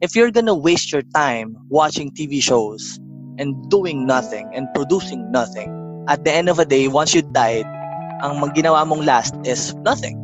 if you're gonna waste your time watching TV shows and doing nothing and producing nothing, at the end of the day, once you died, ang ginawa mong last is nothing.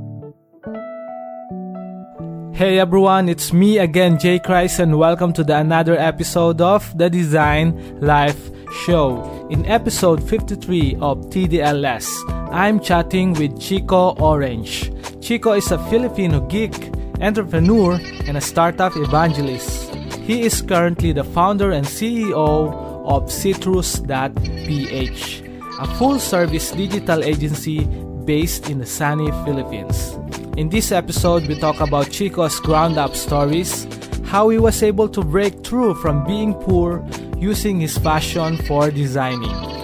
Hey everyone, it's me again, Jay Christ, and welcome to the another episode of the Design Life Show. In episode 53 of TDLS, I'm chatting with Chico Orange. Chico is a Filipino geek, entrepreneur, and a startup evangelist. He is currently the founder and CEO of Citrus.ph, a full service digital agency based in the sunny Philippines. In this episode, we talk about Chico's ground up stories, how he was able to break through from being poor using his passion for designing.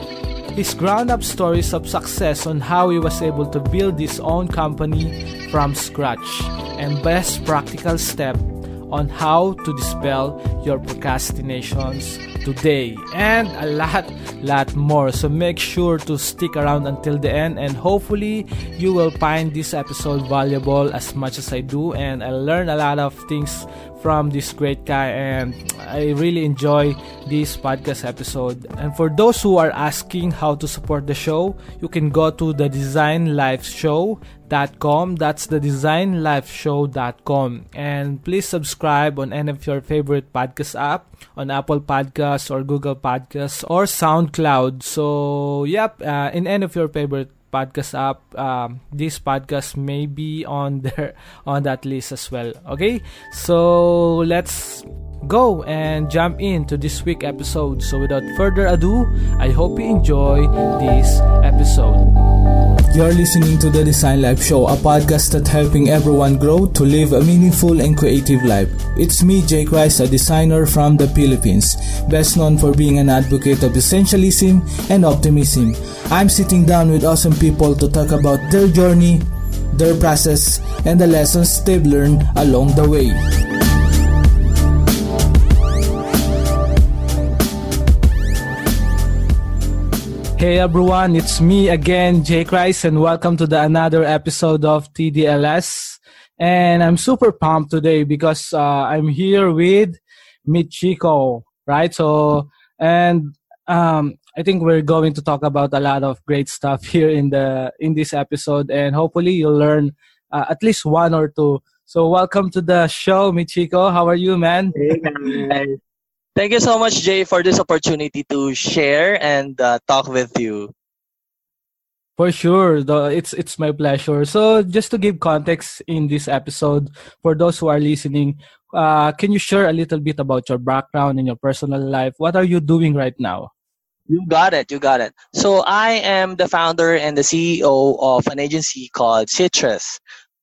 His ground up stories of success on how he was able to build his own company from scratch, and best practical step on how to dispel your procrastinations today and a lot lot more so make sure to stick around until the end and hopefully you will find this episode valuable as much as I do and I learn a lot of things from this great guy and I really enjoy this podcast episode. And for those who are asking how to support the show, you can go to the design life designlifeshow.com. That's the designlifeshow.com. And please subscribe on any of your favorite podcast app on Apple Podcasts or Google Podcasts or SoundCloud. So, yep, uh, in any of your favorite podcast app um, this podcast may be on there on that list as well okay so let's go and jump into this week episode so without further ado i hope you enjoy this episode you're listening to the Design Life Show, a podcast that's helping everyone grow to live a meaningful and creative life. It's me, Jake Rice, a designer from the Philippines, best known for being an advocate of essentialism and optimism. I'm sitting down with awesome people to talk about their journey, their process, and the lessons they've learned along the way. Hey everyone, it's me again, Jay Christ, and welcome to the another episode of TDLS. And I'm super pumped today because uh, I'm here with Michiko, right? So, and um, I think we're going to talk about a lot of great stuff here in the in this episode, and hopefully you'll learn uh, at least one or two. So, welcome to the show, Michiko. How are you, man? Hey. Thank you so much, Jay, for this opportunity to share and uh, talk with you. For sure, it's it's my pleasure. So, just to give context in this episode, for those who are listening, uh, can you share a little bit about your background and your personal life? What are you doing right now? You got it. You got it. So I am the founder and the CEO of an agency called Citrus.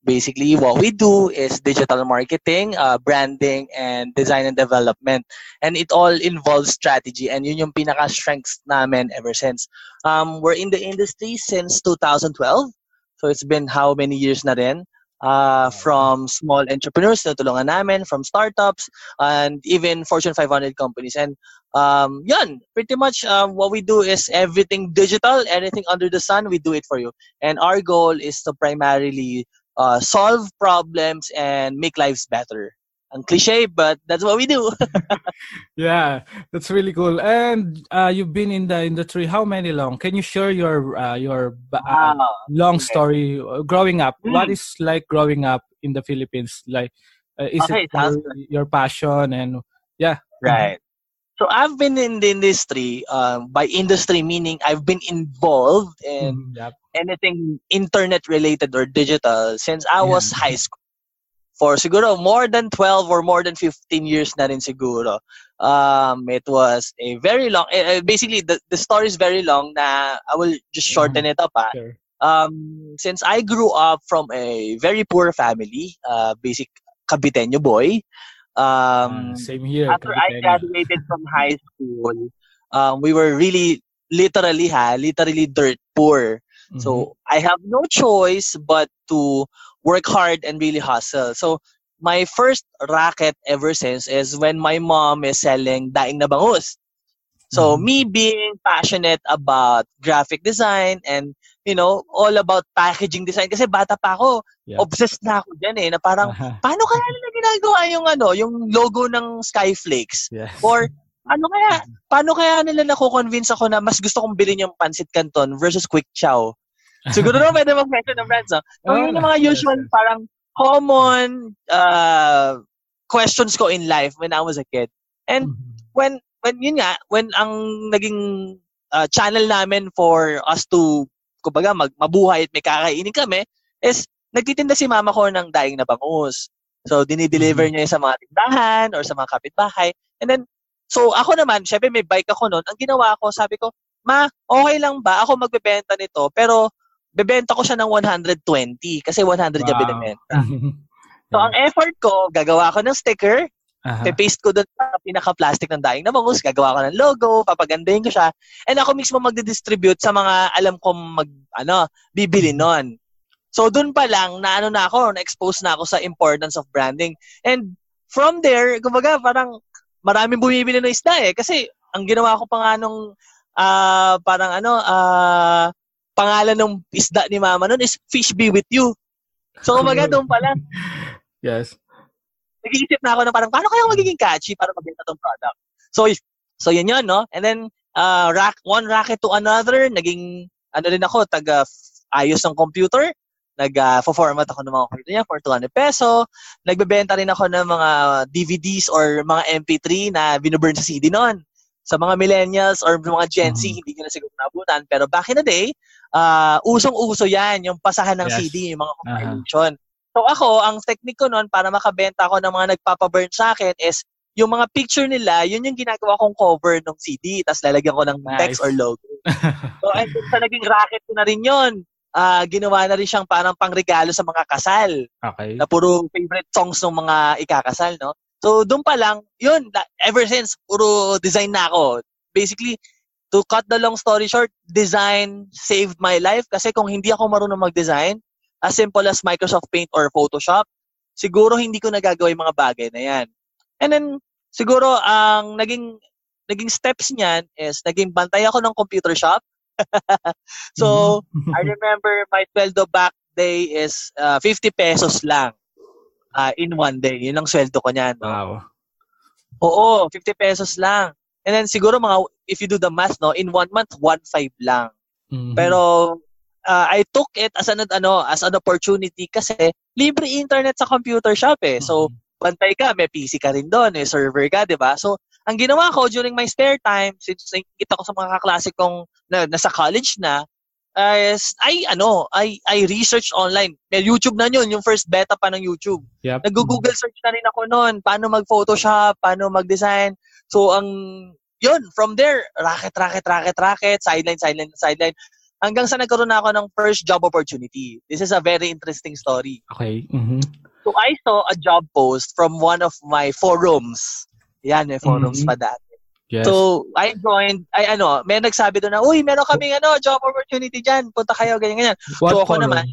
Basically, what we do is digital marketing, uh, branding, and design and development. And it all involves strategy. And yun yung pinaka-strengths namin ever since. Um, we're in the industry since 2012. So it's been how many years na rin? Uh, from small entrepreneurs na namin, from startups, and even Fortune 500 companies. And um, yun, pretty much uh, what we do is everything digital, anything under the sun, we do it for you. And our goal is to primarily uh, solve problems and make lives better. And cliche, but that's what we do. yeah, that's really cool. And uh, you've been in the industry how many long? Can you share your uh, your uh, long okay. story growing up? Mm. What is like growing up in the Philippines? Like, uh, is okay, it your, your, passion and yeah? Right. So I've been in the industry. Um, by industry meaning I've been involved in mm, yep anything internet related or digital since I yeah. was high school. For siguro more than 12 or more than 15 years na rin siguro. Um, it was a very long, uh, basically the, the story is very long na I will just shorten mm-hmm. it up. Ah. Sure. Um, since I grew up from a very poor family, uh, basic Caviteño boy, um, uh, same here. After I graduated from high school, um, we were really literally ha, literally dirt poor. Mm-hmm. So I have no choice but to work hard and really hustle. So my first racket ever since is when my mom is selling daing na bangus. So Mhm. me being passionate about graphic design and you know, all about packaging design kasi bata pa ako, Yeah. obsessed na ako diyan eh na parang Aha. paano kaya nila ginagawa yung ano, yung logo ng Skyflakes Yes. or ano kaya paano kaya nila nako-convince ako na mas gusto kong bilhin yung Pancit Canton versus Quick Chow. Siguro naman pwede mag-mention ng brands. No? So, Oh, yun yung mga usual yes. parang common uh, questions ko in life when I was a kid. And Mhm. when when yun nga when ang naging uh, channel namin for us to kumbaga mag, mabuhay at may kakainin kami is nagtitinda si mama ko ng daing na bangus. So dinideliver Mhm. niya sa mga tindahan or sa mga kapitbahay. And then so ako naman, syempre may bike ako noon. Ang ginawa ko, sabi ko, "Ma, okay lang ba ako magbebenta nito pero bebenta ko siya ng 120 kasi 100 niya Wow. binebenta." Mhm. So ang effort ko, gagawa ko ng sticker, Aha. Pe-paste ko doon sa pinaka-plastic ng daing na bangus, gagawa ko ng logo, papagandahin ko siya. And ako mismo magdi-distribute sa mga alam kong mag, ano, bibili nun. So doon pa lang, na ano na ako, na-expose na ako sa importance of branding. And from there, kumbaga parang maraming bumibili ng isda eh. Kasi ang ginawa ko pa nga nung ah, parang ano, ah, pangalan ng isda ni mama nun is Fish Be With You. So kumbaga doon pa lang, Yes. Nag-iisip na ako ng parang, paano kaya magiging catchy para magbenta tong product? So, so yun yun, no? And then, uh, rack, one racket to another, naging, ano rin ako, taga ayos ng computer, nag-format ako ng mga computer niya for 200 peso, nagbebenta rin ako ng mga DVDs or mga MP3 na binuburn sa CD noon. Sa mga millennials or mga Gen Z, Mhm. hindi ko na siguro nabutan. Pero back in the day, uh, usong-uso yan, yung pasahan ng Yes. CD, yung mga compilation. So ako, ang technique ko noon para makabenta ako ng mga nagpapaburn sa akin is yung mga picture nila, yun yung ginagawa kong cover ng CD, tapos lalagyan ko ng text Nice. or logo. So, and sa naging racket ko na rin yun, ah, ginawa na rin siyang parang pangregalo sa mga kasal, Okay. na puro favorite songs ng mga ikakasal, no? So, doon pa lang, yun, ever since, puro design na ako. Basically, to cut the long story short, design saved my life kasi kung hindi ako marunong mag-design, as simple as Microsoft Paint or Photoshop, siguro hindi ko nagagawa yung mga bagay na yan. And then, siguro, ang naging naging steps niyan is naging bantay ako ng computer shop. so. I remember my sweldo back day is uh, 50 pesos lang uh, in one day. Yun ang sweldo ko niyan. No? Wow. Oo, 50 pesos lang. And then siguro mga, if you do the math, no, in one month, 1.5 lang. Mhm. Pero uh, I took it as an ano as an opportunity kasi libre internet sa computer shop eh. So bantay ka, may PC ka rin doon, may server ka, 'di ba? So ang ginawa ko during my spare time, since nakikita ko sa mga kaklase kong na, nasa college na, is I ano, I I research online. May YouTube na yun, yung first beta pa ng YouTube. Yep. Nag-Google search na rin ako noon, paano mag-Photoshop, paano mag-design. So ang yun, from there, racket, racket, racket, racket, sideline, sideline, sideline. Hanggang sa nagkaroon na ako ng first job opportunity. This is a very interesting story. Okay. Mhm. So I saw a job post from one of my forums. Yan, may forums Mhm. pa dati. Yes. So, I joined, ay ano, may nagsabi doon na, uy, meron kaming ano, job opportunity dyan, punta kayo, ganyan, ganyan. What so, ako forum? naman,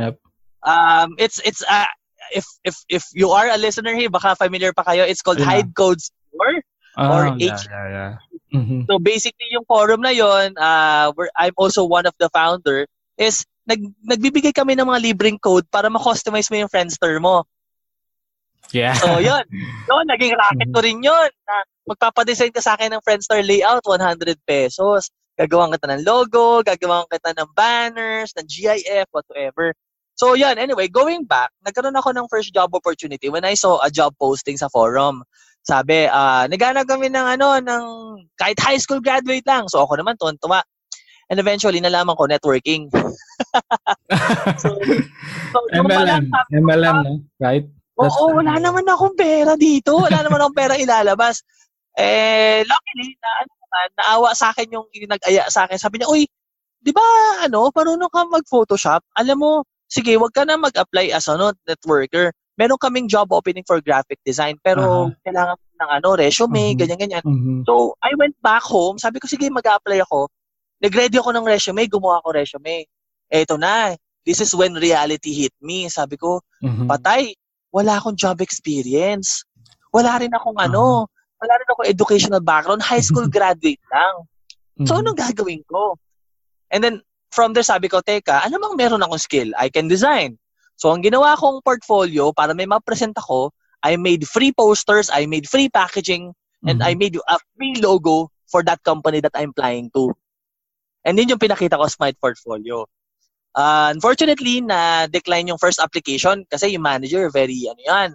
Yep. um, it's, it's, uh, if, if, if you are a listener here, baka familiar pa kayo, it's called Yeah. Hide Code Store. Ah, or yeah, H- yeah, yeah. Mhm. So, basically, yung forum na yon uh, where I'm also one of the founder, is nag, nagbibigay kami ng mga libreng code para ma-customize mo yung Friendster mo. Yeah. So, yun. Yun, naging racket ko rin yun. Na magpapadesign ka sa akin ng Friendster layout, 100 pesos. Gagawan kita ng logo, gagawan kita ng banners, ng GIF, whatever. So, yun. Anyway, going back, nagkaroon ako ng first job opportunity when I saw a job posting sa forum. Sabi, ah, naghanap kami ng ano, ng kahit high school graduate lang. So, ako naman, tuwan-tuwa. And eventually, nalaman ko networking. so, so pala, MLM. ko, MLM, no? Right? That's- Oo, wala naman akong pera dito. Wala naman akong pera ilalabas. Eh, luckily, na, ano naman, naawa sa akin yung, yung nag-aya sa akin. Sabi niya, uy, di ba, ano, marunong ka mag-photoshop? Alam mo, sige, wag ka na mag-apply as ano, networker. Meron kaming job opening for graphic design, pero kailangan mo ng ano, resume, Mhm. ganyan-ganyan. Mhm. So, I went back home. Sabi ko, sige, mag-apply ako. Nag-ready ako ng resume, gumawa ako resume. Eto na, this is when reality hit me. Sabi ko, Mhm. patay, wala akong job experience. Wala rin akong ano, wala rin ako educational background, high school graduate lang. So, anong gagawin ko? And then, from there, sabi ko, teka, ano mang meron akong skill? I can design. So, ang ginawa kong portfolio, para may ma-present ako, I made free posters, I made free packaging, and Mhm. I made a free logo for that company that I'm applying to. And yun yung pinakita ko sa my portfolio. Uh, unfortunately, na-decline yung first application kasi yung manager, very, ano yan,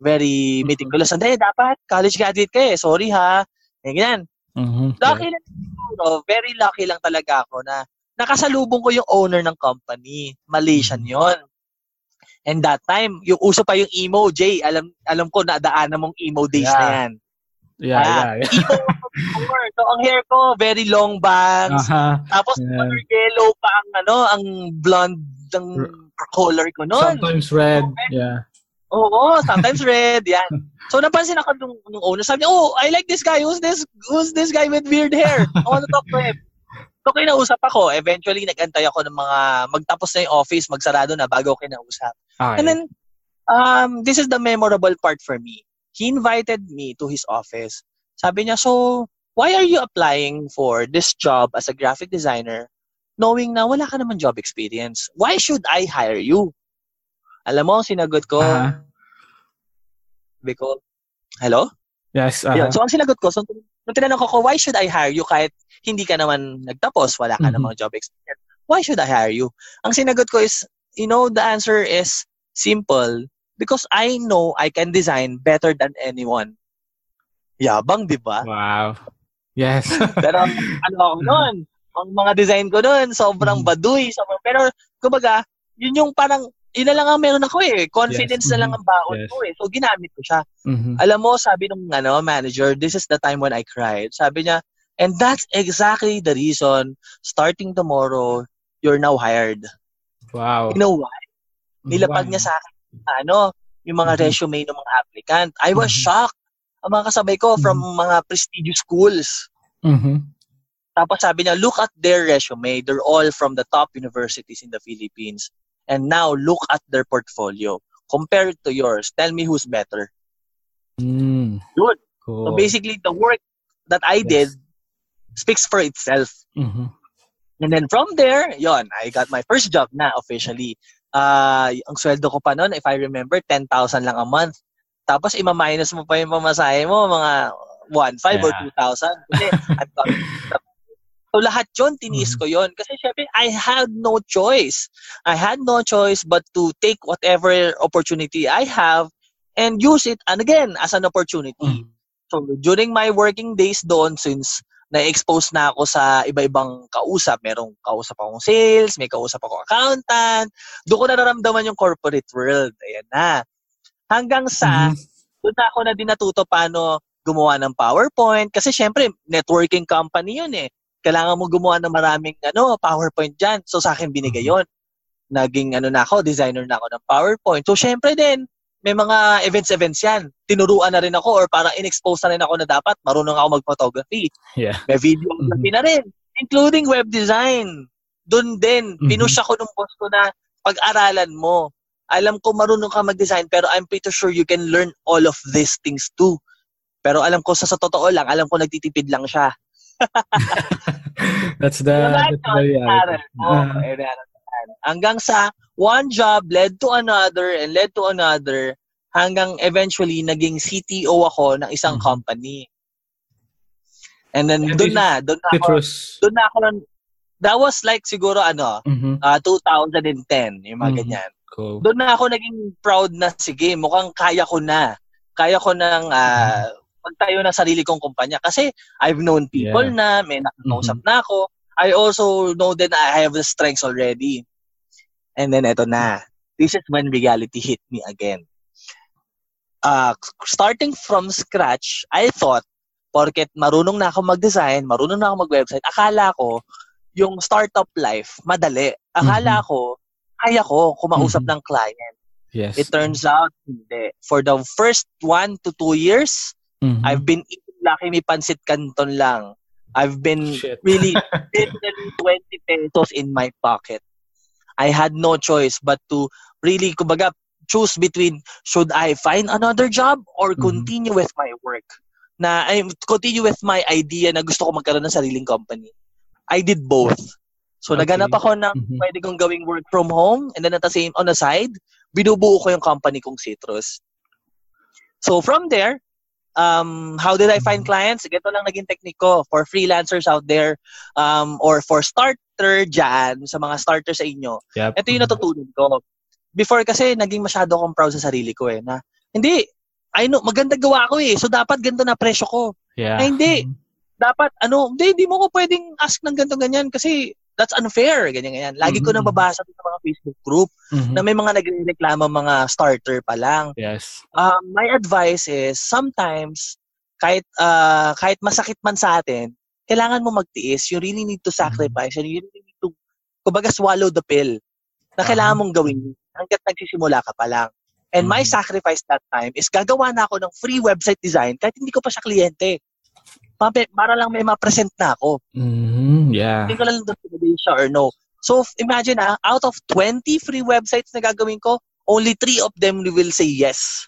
very Mhm. meticulous. Hindi, dapat, college graduate ka eh. Sorry ha. Ganyan. Mhm. Lucky lang siguro, very lucky lang talaga ako na nakasalubong ko yung owner ng company. Malaysian Mm-hmm. yon. And that time, yung uso pa yung emo, Jay, alam alam ko na daanan mong emo days Yeah. na yan. Yeah, Ah, yeah, yeah. Emo. So, ang hair ko, very long bangs. Aha. Tapos, Yeah. yellow pa ang, ano, ang blonde, ang color ko noon. Sometimes red. Yeah. Oo, sometimes red, yan. So napansin ako nung, nung owner, sabi niya, oh, I like this guy. Who's this Who's this guy with weird hair? I want to talk to him. So kinausap ako. Eventually, nag-antay ako ng mga, magtapos na yung office, magsarado na bago ako kinausap. Okay. And then, um, this is the memorable part for me. He invited me to his office. Sabi niya, so, why are you applying for this job as a graphic designer knowing na wala ka naman job experience? Why should I hire you? Alam mo, sinagot ko, Aha. because, hello? Yes. Yun. So, ang sinagot ko, so, nung tinanong ko ko, why should I hire you kahit hindi ka naman nagtapos, wala ka Mhm. namang job experience? Why should I hire you? Ang sinagot ko is, you know, the answer is simple. Because I know I can design better than anyone. Yabang, di ba? Wow. Yes. Pero ano ako nun, ang mga design ko nun, sobrang Mhm. baduy. Sobrang, pero, kumbaga, yun yung parang, yun na lang ang meron ako eh. Confidence Yes. na lang Mhm. ang baon Yes. ko eh. So, ginamit ko siya. Mhm. Alam mo, sabi nung ano, manager, this is the time when I cried. Sabi niya, and that's exactly the reason, starting tomorrow, you're now hired. Wow. You know why? Nilapag Wow. niya sa akin, ano, yung mga Mhm. resume ng mga applicant. I was Mhm. shocked. Ang mga kasabay ko from mga prestigious schools. Mhm. Tapos sabi niya, look at their resume. They're all from the top universities in the Philippines. And now, look at their portfolio. Compare it to yours. Tell me who's better. Mm. Good. Cool. So basically, the work that I Yes. did speaks for itself. Mhm. And then from there, yon, I got my first job na officially. Ah, ang sweldo ko pa noon, if I remember, 10,000 lang a month. Tapos ima-minus mo pa yung pamasahe mo, mga 1,500 or Yeah. 2,000. Kasi, I'm talking- so lahat yon tiniis Mhm. ko yon Kasi syempre, I had no choice. I had no choice but to take whatever opportunity I have and use it, and again, as an opportunity. Mhm. So, during my working days doon, since na-expose na ako sa iba-ibang kausap, merong kausap akong sales, may kausap akong accountant, doon ko nararamdaman yung corporate world. Ayan na. Hanggang sa, Mhm. doon na ako na din natuto paano gumawa ng PowerPoint. Kasi syempre, networking company yun eh. Kailangan mo gumawa ng maraming ano, PowerPoint dyan. So, sa akin binigay Mhm. yon Naging ano na ako, designer na ako ng PowerPoint. So, syempre din, may mga events-events yan. Tinuruan na rin ako or parang in-expose na rin ako na dapat marunong ako mag-photography. Yeah. May videography na rin. Including web design. Doon din, Mhm. pinush ako ng boss ko na pag-aralan mo. Alam ko marunong ka mag-design pero I'm pretty sure you can learn all of these things too. Pero alam ko sa, sa totoo lang, alam ko nagtitipid lang siya. That's the, that's the reality. Mo, Ah. Hanggang sa one job led to another and led to another hanggang eventually naging CTO ako ng isang Mhm. company. And then doon na, doon na ako, doon na ako that was like siguro ano, Mhm. ah, 2010, yung mga Mhm. ganyan. Cool. Doon na ako naging proud na, sige, mukhang kaya ko na. Kaya ko nang ah, magtayo ng sarili kong kumpanya. Kasi I've known people Yeah. na, may nakakausap na ako. I also know that I have the strengths already. And then eto na. This is when reality hit me again. Uh, starting from scratch, I thought, porket marunong na ako mag-design, marunong na ako mag-website, akala ko, yung startup life, madali. Akala ko, kaya ko kumausap Mhm. ng client. Yes. It turns out, hindi. For the first one to two years, Mhm. I've been eating Lucky Me Pancit Canton lang. I've been Shit. really literally 20 pesos in my pocket. I had no choice but to really, kumbaga, choose between should I find another job or Mhm. continue with my work. na I continue with my idea na gusto ko magkaroon ng sariling company. I did both. So Okay. naganap ako ng Mhm. pwede kong gawing work from home and then at the same on the side, binubuo ko yung company kong Citrus. So from there, um, how did I find Mhm. clients? Ganito lang naging technique ko for freelancers out there um, or for starter dyan, sa mga starters sa inyo. Yep. Ito yung natutunan ko. Before kasi, naging masyado akong proud sa sarili ko eh, na hindi, I know, maganda gawa ko eh, so dapat ganito na presyo ko. Yeah. Ay, hindi. Mhm. Dapat, ano, hindi, hindi mo ko pwedeng ask ng ganito ganyan kasi that's unfair, ganyan, ganyan. Lagi ko Mhm. nababasa sa mga Facebook group Mhm. na may mga nagre-reklamo mga starter pa lang. Yes. Um, my advice is, sometimes, kahit, ah, kahit masakit man sa atin, kailangan mo magtiis. You really need to sacrifice and you really need to, kumbaga, swallow the pill na kailangan mong gawin hanggat nagsisimula ka pa lang. And my Mhm. sacrifice that time is gagawa na ako ng free website design kahit hindi ko pa siya kliyente. Pa- Para lang may ma-present na ako. Mhm. Yeah. Hindi ko lang doon siya or no. So, imagine ah, out of 20 free websites na gagawin ko, only 3 of them will say yes.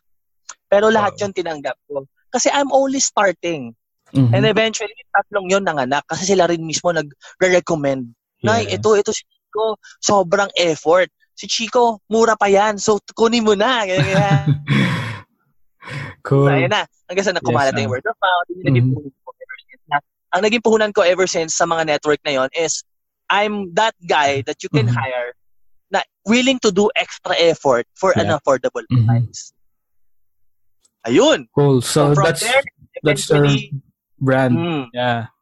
Pero lahat Wow. yun tinanggap ko. Kasi I'm only starting. Mhm. And eventually, tatlong yun nanganak kasi sila rin mismo nag-recommend. Nay, Yeah. ito, ito si Chico, sobrang effort. Si Chico, mura pa yan. So, kunin mo na. Ganyan, ganyan. cool. So, ayun na. Hanggang sa nakumalat Yes, yung word of mouth. Yung Ang naging puhunan ko ever since sa mga network na yon is I'm that guy that you can Mhm. hire na willing to do extra effort for an Yeah. affordable Mhm. price. Ayun. Cool. So, from that's there, that's eventually, brand. mm, Yeah.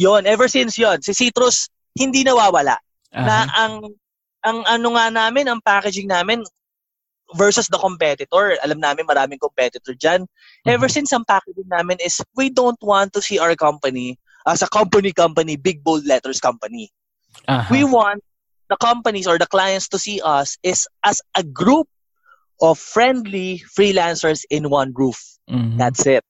yon ever since yon si Citrus hindi nawawala. Na Uh-huh. ang ang ano nga namin, ang packaging namin versus the competitor. Alam namin maraming competitor dyan. Ever Mhm. since ang packaging namin is we don't want to see our company as a company company, big bold letters company. Uh-huh. We want the companies or the clients to see us is as a group of friendly freelancers in one roof. Mhm. That's it.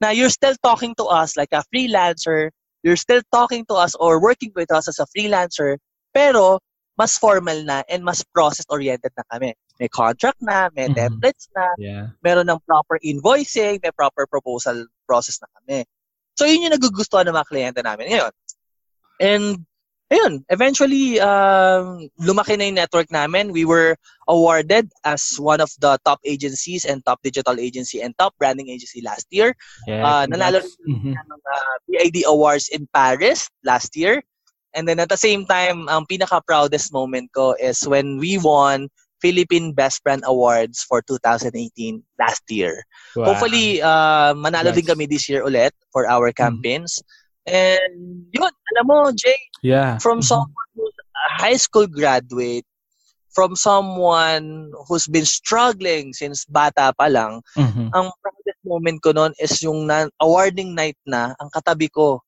Now you're still talking to us like a freelancer. You're still talking to us or working with us as a freelancer, pero mas formal na and mas process-oriented na kami. May contract na, may Mhm. templates na, Yeah. meron ng proper invoicing, may proper proposal process na kami. So yun yung nagugustuhan ng mga kliyente namin ngayon. And ayun, eventually um, lumaki na yung network namin. We were awarded as one of the top agencies and top digital agency and top branding agency last year. Yeah. Uh, nanalo. Mhm. ng uh, PID Awards in Paris last year. And then at the same time, ang pinaka-proudest moment ko is when we won Philippine Best Brand Awards for 2018 last year. Wow. Hopefully, uh, manalo din Congrats. kami this year ulit for our campaigns. And yun, alam mo, Jay, Yeah. from Mhm. someone who's a high school graduate, from someone who's been struggling since bata pa lang, Mhm. ang proudest moment ko noon is yung na, awarding night na, ang katabi ko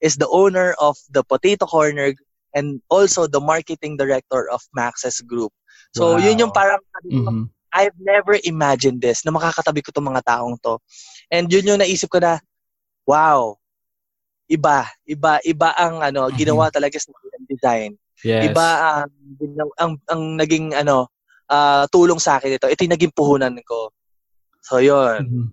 is the owner of the Potato Corner and also the marketing director of Max's Group. So, Wow. yun yung parang sabi ko, Mhm. I've never imagined this, na makakatabi ko itong mga taong to. And yun yung naisip ko na, wow, iba, iba, iba ang ano, Mhm. ginawa talaga sa design. Yes. Iba ang, ang, ang, ang naging ano, ah, tulong sa akin ito. Ito yung naging puhunan ko. So, yun. Mhm.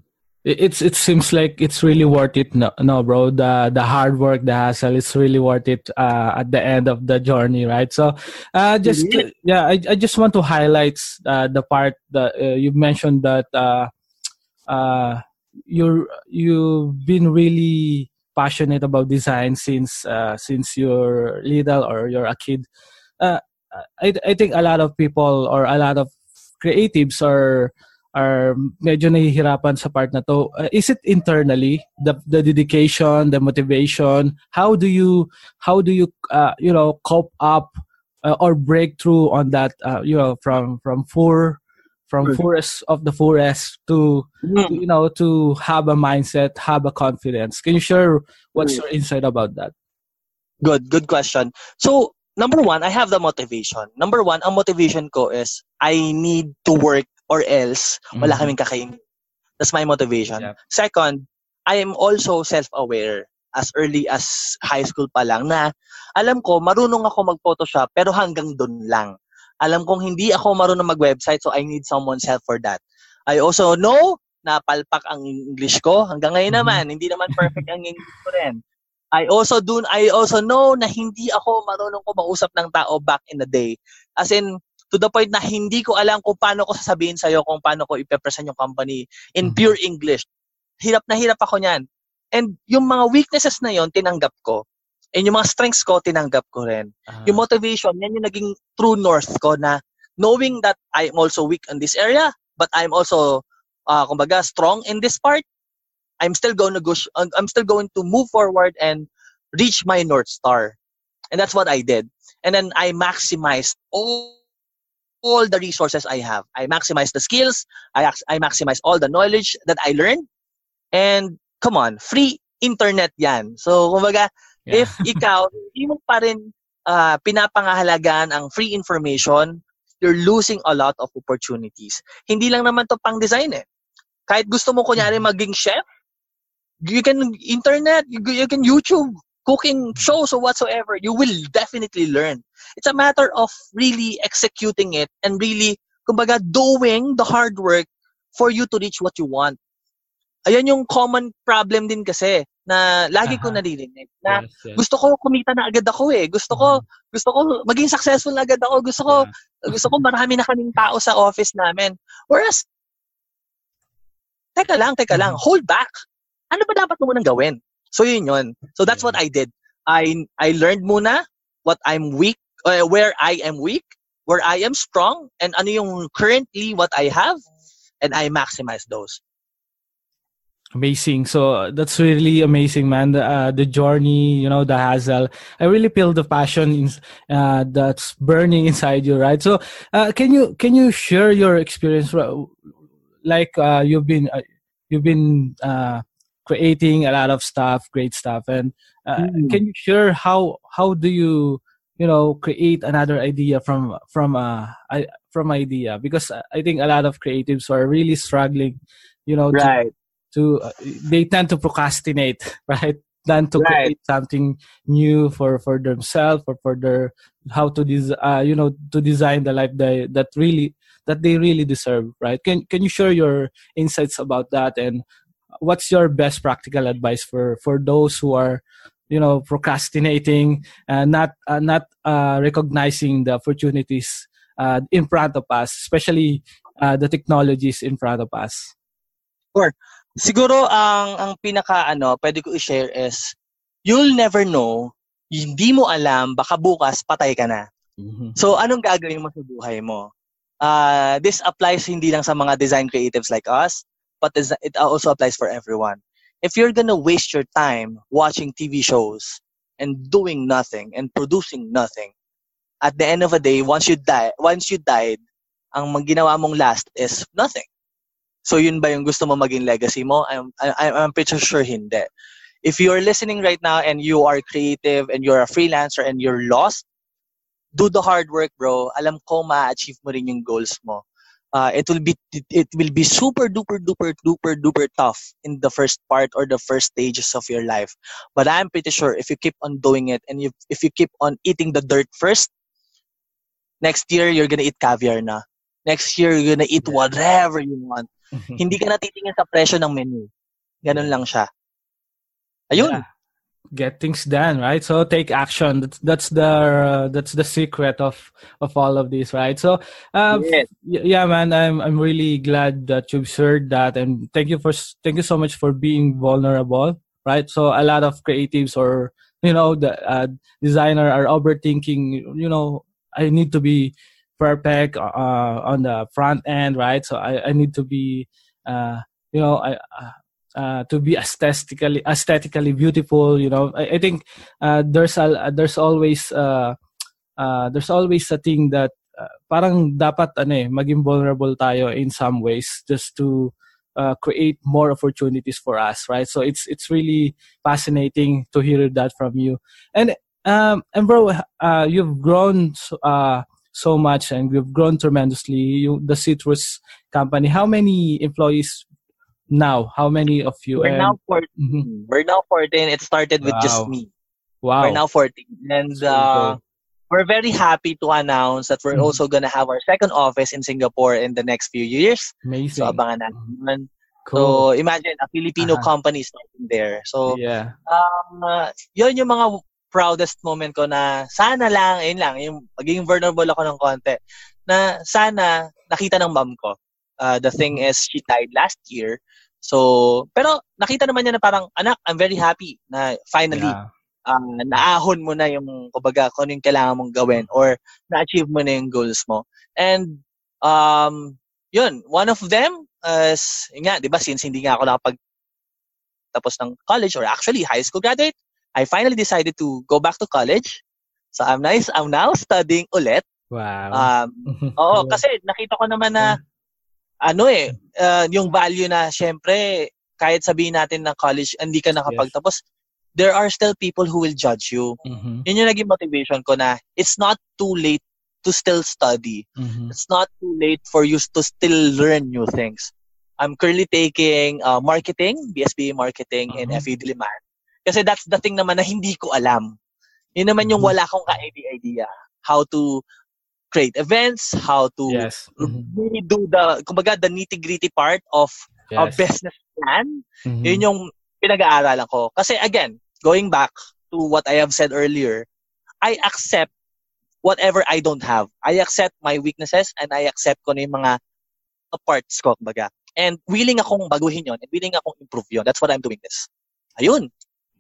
It- It's it seems like it's really worth it no, no bro. The the hard work the hassle is really worth it uh, at the end of the journey right? So uh just yeah I, I just want to highlight uh, the part that uh, you mentioned that uh uh you're you've been really passionate about design since uh since you're little or you're a kid. Uh I I think a lot of people or a lot of creatives are are medyo nahihirapan sa part na to. Uh, is it internally the the dedication, the motivation? How do you how do you uh, you know cope up uh, or break through on that uh, you know from from four from forest of the forest to Mm. you know to have a mindset, have a confidence. Can you share what's your insight about that? Good, good question. So, number one, I have the motivation. Number one, ang motivation ko is I need to work or else wala Mhm. kaming kakainin. That's my motivation. Yeah. Second, I am also self-aware as early as high school pa lang na alam ko, marunong ako mag-Photoshop pero hanggang dun lang. Alam kong hindi ako marunong mag-website so I need someone's help for that. I also know napalpak ang English ko. Hanggang ngayon Mhm. naman, hindi naman perfect ang English ko rin. I also do I also know na hindi ako marunong ko mausap ng tao back in the day. As in to the point na hindi ko alam kung paano ko sasabihin sa kung paano ko ipepresent yung company in Mhm. pure English. Hirap na hirap ako niyan. And yung mga weaknesses na yon tinanggap ko. And yung mga strengths ko, tinanggap ko rin. Ah, Yung motivation, yan yung naging true north ko na knowing that I'm also weak in this area, but I'm also, uh, kumbaga, strong in this part, I'm still going to go, I'm still going to move forward and reach my north star. And that's what I did. And then I maximized all, all the resources I have. I maximized the skills. I, I maximized all the knowledge that I learned. And come on, free internet yan. So, kumbaga, yeah. if ikaw, hindi mo pa rin ah, pinapangahalagaan ang free information, you're losing a lot of opportunities. Hindi lang naman to pang design eh. Kahit gusto mo kunyari maging chef, you can internet, you, you can YouTube, cooking shows or whatsoever, you will definitely learn. It's a matter of really executing it and really, kumbaga, doing the hard work for you to reach what you want. Ayan yung common problem din kasi na lagi ko naririnig na Yes, yes. gusto ko kumita na agad ako eh. Gusto ko gusto ko maging successful na agad ako. Gusto ko Yeah. gusto ko marami na kaming tao sa office namin. Whereas Teka lang, teka lang. Mhm. Hold back. Ano ba dapat mo munang gawin? So yun yun. So that's what I did. I I learned muna what I'm weak, uh, where I am weak, where I am strong, and ano yung currently what I have, and I maximize those. Amazing. So that's really amazing, man. The, uh, the journey, you know, the hassle. I really feel the passion in, uh, that's burning inside you, right? So, uh, can you can you share your experience? Like uh, you've been uh, you've been uh, creating a lot of stuff, great stuff, and uh, Mm. can you share how how do you you know create another idea from from uh I, from idea? Because I think a lot of creatives are really struggling, you know, to Right. to uh, they tend to procrastinate right than to Right. create something new for for themselves or for their how to des- uh, you know to design the life they, that really that they really deserve right can can you share your insights about that and what's your best practical advice for for those who are you know procrastinating and not uh, not uh, recognizing the opportunities uh, in front of us especially uh, the technologies in front of us Siguro ang ang pinaka ano, pwede ko i-share is you'll never know, hindi mo alam baka bukas patay ka na. Mhm. So anong gagawin mo sa buhay mo? Uh, this applies hindi lang sa mga design creatives like us, but it also applies for everyone. If you're gonna waste your time watching TV shows and doing nothing and producing nothing, at the end of the day, once you die, once you died, ang ginawa mong last is nothing. So yun ba yung gusto mo maging legacy mo? I'm, I, I'm pretty sure hindi. If you're listening right now and you are creative and you're a freelancer and you're lost, do the hard work, bro. Alam ko ma-achieve mo rin yung goals mo. Uh, it will be it will be super duper duper duper duper tough in the first part or the first stages of your life. But I'm pretty sure if you keep on doing it and you, if you keep on eating the dirt first, next year you're gonna eat caviar na. Next year you're gonna eat whatever you want. Hindi ka na titingin sa presyo ng menu. Ganun lang siya. Ayun. Yeah. Get things done, right? So take action. That's that's the uh, that's the secret of of all of this, right? So, um, Yes. yeah, man, I'm I'm really glad that you've shared that, and thank you for thank you so much for being vulnerable, right? So a lot of creatives or you know the uh, designer are overthinking. You know, I need to be perfect uh, on the front end, right? So I I need to be, uh, you know, I. Uh, uh, to be aesthetically aesthetically beautiful you know. I, I think uh, there's a there's always uh, uh, there's always a thing that uh, parang dapat ano eh maging vulnerable tayo in some ways just to uh, create more opportunities for us right? So it's it's really fascinating to hear that from you. And um and bro uh, you've grown uh so much and you've grown tremendously. You the citrus company how many employees now how many of you We're And- now 14. Mhm. We're now 14. It started with just Wow. me. wow We're now 14. And So uh, we're very happy to announce that we're Mhm. also going to have our second office in Singapore in the next few years. amazing So abangan natin yun. So imagine a Filipino Uh-huh. company starting there. So yeah. um, uh, yun yung mga proudest moment ko na sana lang, yun lang, yung magiging vulnerable ako ng konti, na sana nakita ng mom ko. Uh, the thing is, she died last year. So, pero nakita naman niya na parang, anak, I'm very happy na finally, Yeah. uh, naahon mo na yung, kumbaga, kung ano yung kailangan mong gawin or na-achieve mo na yung goals mo. And, um, yun, one of them, is, yun nga, di ba, since hindi nga ako nakapag tapos ng college or actually high school graduate, I finally decided to go back to college. So I'm nice, I'm now studying ulit. Wow. Um, oo, kasi nakita ko naman na ano eh, uh, yung value na syempre kahit sabihin natin na college hindi ka nakapagtapos, there are still people who will judge you. Mhm. Yun yung naging motivation ko na it's not too late to still study. Mhm. It's not too late for you to still learn new things. I'm currently taking uh, marketing, BSBA marketing in Mhm. FE Diliman. Kasi that's the thing naman na hindi ko alam. Yun naman yung Mhm. wala akong ka-idea. How to create events, how to Yes. Really do the, kumbaga, the nitty-gritty part of a Yes. business plan. Mhm. Yun yung pinag-aaralan ko. Kasi again, going back to what I have said earlier, I accept whatever I don't have. I accept my weaknesses and I accept ko na yung mga parts ko, kumbaga. And willing akong baguhin yon and willing akong improve yon. That's what I'm doing this. Ayun.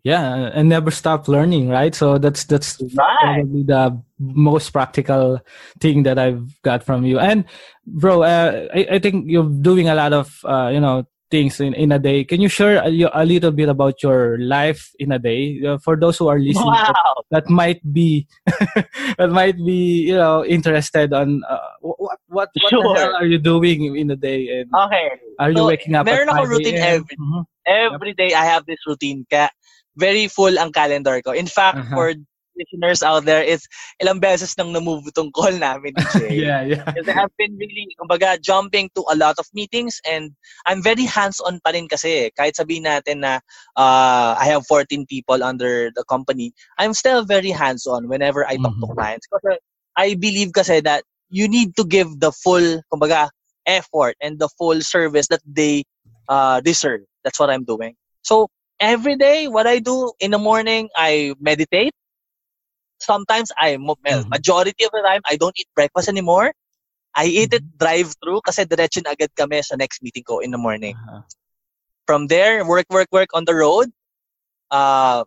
Yeah, and never stop learning, right? So that's that's Right. probably the most practical thing that I've got from you. And bro, uh, I, I think you're doing a lot of uh, you know things in, in a day. Can you share a, a little bit about your life in a day uh, for those who are listening that, Wow. that might be that might be you know interested on uh, what what what Sure. the hell are you doing in a day and Okay. are you waking up meron at ako 5 routine a.m.? every- Mhm. Every day I have this routine. Kaya very full ang calendar ko. In fact, Uh-huh. for listeners out there, it's ilang beses nang na-move itong call namin ni Jay. Yeah, yeah. Kasi I've been really, kumbaga, jumping to a lot of meetings and I'm very hands-on pa rin kasi. eh. Kahit sabihin natin na uh, I have 14 people under the company, I'm still very hands-on whenever I talk to Mhm. clients. Kasi I believe kasi that you need to give the full, kumbaga, effort and the full service that they uh, deserve. That's what I'm doing. So, every day, what I do in the morning, I meditate. Sometimes I, well, Mhm. majority of the time, I don't eat breakfast anymore. I eat it drive-through kasi diretso na agad kami sa next meeting ko in the morning. Uh-huh. From there, work, work, work on the road. Uh,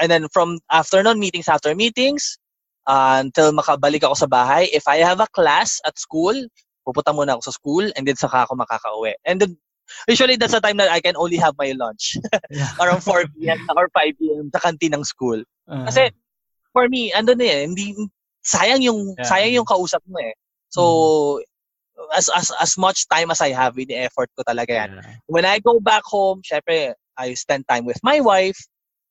and then from afternoon, meetings after meetings, uh, until makabalik ako sa bahay. If I have a class at school, pupunta muna ako sa school and then saka ako makakauwi. And then, usually that's the time that I can only have my lunch. Yeah. Around 4 p.m. or 5 p.m. sa kantin ng school. Uh-huh. Kasi, for me, ano na eh, hindi, sayang yung, Yeah. sayang yung kausap mo eh. So, as, as, as much time as I have, in effort ko talaga yan. Yeah. When I go back home, syempre, I spend time with my wife,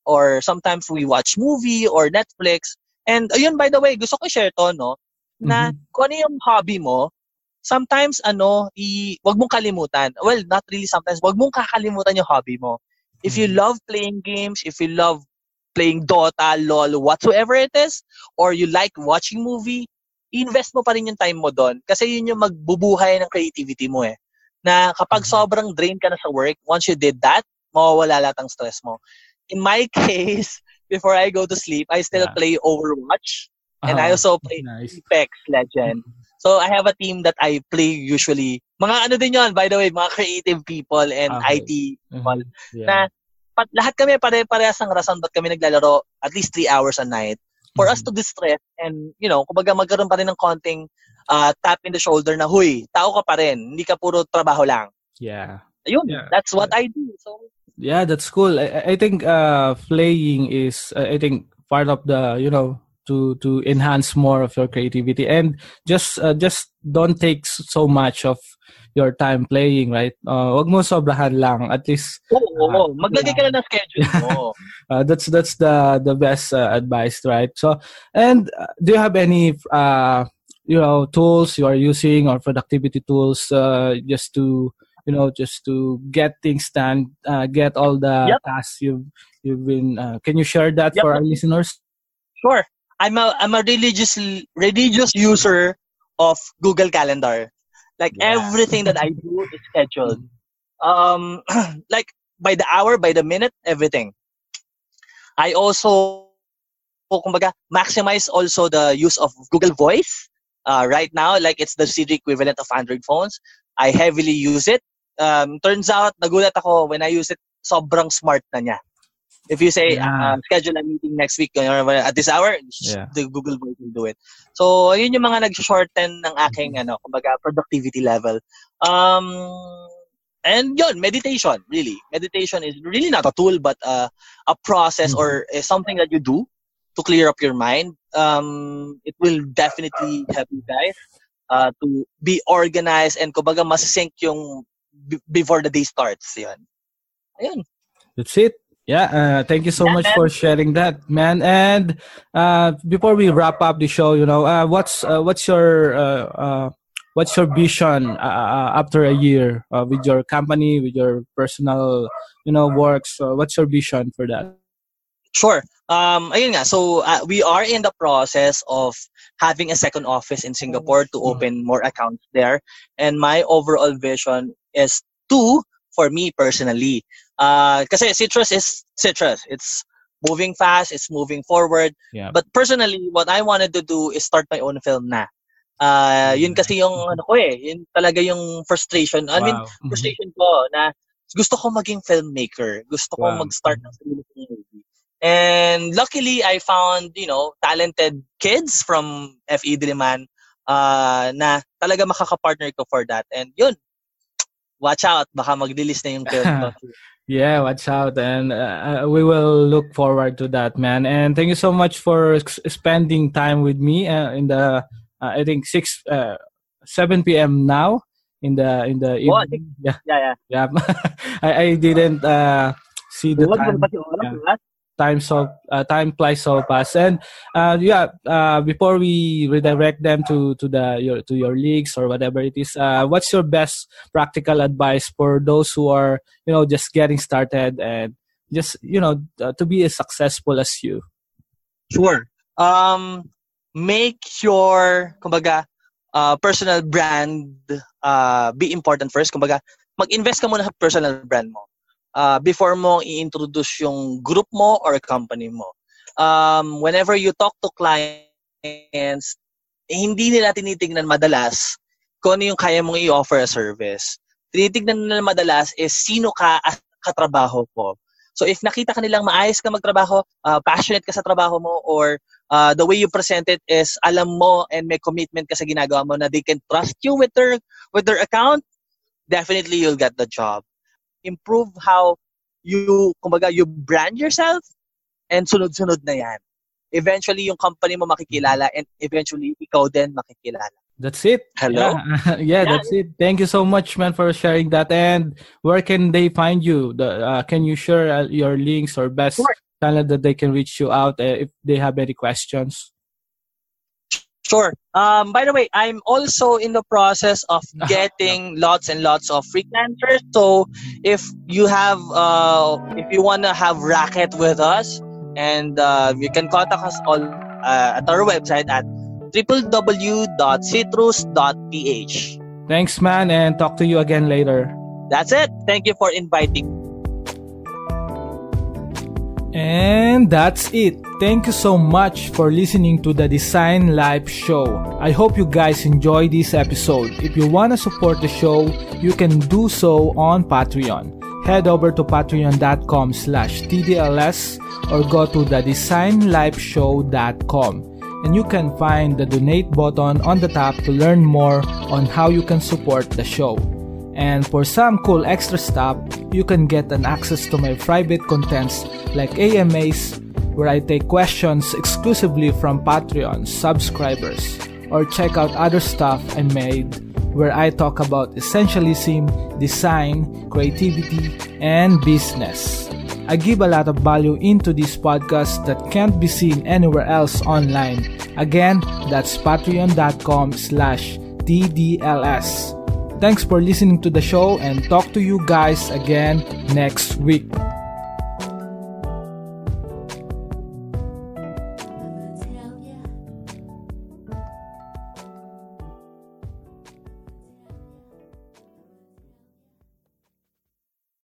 or sometimes we watch movie or Netflix. And ayun, by the way, gusto ko share to, no? Na Mhm. kung ano yung hobby mo, sometimes, ano, i, wag mong kalimutan. Well, not really sometimes, wag mong kakalimutan yung hobby mo. If you Mhm. love playing games, if you love playing Dota, LOL, whatsoever it is, or you like watching movie, invest mo pa rin yung time mo doon. Kasi yun yung magbubuhay ng creativity mo eh. Na kapag Mhm. sobrang drain ka na sa work, once you did that, mawawala lahat ang stress mo. In my case, before I go to sleep, I still Yeah. play Overwatch and I Uh-huh. also play nice. Apex Legend. So I have a team that I play usually. Mga ano din yon by the way, mga creative people and Okay. IT Mhm. Yeah. na pat, lahat kami pare-parehas ang rason ba't kami naglalaro at least three hours a night for us Mhm. to distress and, you know, kumbaga magkaroon pa rin ng konting uh, tap in the shoulder na, huy, tao ka pa rin, hindi ka puro trabaho lang. Yeah. Ayun, Yeah. that's what I do. So, Yeah, that's cool. I, I- I think uh, playing is, uh, I think, part of the, you know, to to enhance more of your creativity and just uh, just don't take so much of your time playing, right? Uh, wag mo sobrahan lang. At least oo, Ah, maglagay ka lang ng schedule mo. uh, that's that's the the best uh, advice, right? So, and uh, do you have any uh, you know tools you are using or productivity tools uh, just to you know just to get things done, uh, get all the Yep. tasks you've you've been. Uh, can you share that Yep. for our listeners? Sure. I'm a I'm a religious religious user of Google Calendar. Like Yeah. everything that I do is scheduled. Um, like by the hour, by the minute, everything. I also, kumbaga, maximize also the use of Google Voice. Uh, right now, like it's the Siri equivalent of Android phones. I heavily use it. Um, turns out, nagulat ako when I use it, sobrang smart na niya. If you say, Yeah. uh, schedule a meeting next week or at this hour, Yeah. the Google Voice will do it. So, yun yung mga nag-shorten ng aking, ano, kumbaga, productivity level. Um, and yun, meditation, really. Meditation is really not a tool, but uh, a process Mhm. or uh, something that you do to clear up your mind. Um, it will definitely help you guys uh, to be organized and kumbaga mas sync yung b- before the day starts. Yun. Ayun. That's it. Yeah, uh, thank you so much for sharing that, man. And uh, before we wrap up the show, you know, uh, what's uh, what's your uh, uh, what's your vision uh, uh, after a year uh, with your company, with your personal, you know, works? Uh, what's your vision for that? Sure. Um, ayun nga. So, uh, we are in the process of having a second office in Singapore to open more accounts there. And my overall vision is two for me personally. Uh, kasi citrus is citrus. It's moving fast. It's moving forward. Yeah. But personally, what I wanted to do is start my own film na. Uh, yun kasi yung ano ko eh. Yun talaga yung frustration. I mean, Wow. Mhm. frustration ko na gusto ko maging filmmaker. Gusto ko Wow. mag-start ng sarili kong movie. And luckily, I found, you know, talented kids from FE Diliman uh, na talaga makaka-partner ko for that. And yun, watch out. Baka mag-release na yung film. Yeah, watch out, and uh, uh, we will look forward to that, man. And thank you so much for spending time with me uh, in the uh, I think six uh, seven p.m. now in the in the Oh, evening. Yeah, yeah, yeah. yeah. I, I didn't uh, see the time. mo pati oras, yeah. Time so uh, time flies so fast, and uh, yeah. Uh, before we redirect them to to the your to your leagues or whatever it is, uh, what's your best practical advice for those who are you know just getting started and just you know uh, to be as successful as you? Sure. Um, make your, kumbaga, uh, personal brand be important first. Kumbaga, mag-invest ka muna sa personal brand mo uh, before mo i-introduce yung group mo or company mo. Um, whenever you talk to clients, eh, hindi nila tinitingnan madalas kung ano yung kaya mong i-offer a service. Tinitignan nila madalas is sino ka at katrabaho ko. So if nakita ka nilang maayos ka magtrabaho, uh, passionate ka sa trabaho mo, or uh, the way you present it is alam mo and may commitment ka sa ginagawa mo na they can trust you with their with their account, definitely you'll get the job. Improve how you, kumbaga, you brand yourself and sunod-sunod na yan. Eventually, yung company mo makikilala and eventually, ikaw din makikilala. That's it. Hello? Yeah, yeah, that's it. Thank you so much, man, for sharing that. And where can they find you? The, uh, can you share uh, your links or best Sure. channel that they can reach you out uh, if they have any questions? Sure. Um, by the way, I'm also in the process of getting lots and lots of freelancers. So if you have, uh, if you want to have racket with us, and uh, you can contact us all uh, at our website at www.citrus.ph. Thanks, man, and talk to you again later. That's it. Thank you for inviting. And that's it. Thank you so much for listening to the Design Live show. I hope you guys enjoy this episode. If you want to support the show, you can do so on Patreon. Head over to patreon.com slash TDLS or go to the designliveshow.com and you can find the donate button on the top to learn more on how you can support the show. And for some cool extra stuff, you can get an access to my private contents like AMAs, where I take questions exclusively from Patreon subscribers, or check out other stuff I made where I talk about essentialism, design, creativity, and business. I give a lot of value into this podcast that can't be seen anywhere else online. Again, that's patreon.com slash TDLS. Thanks for listening to the show and talk to you guys again next week.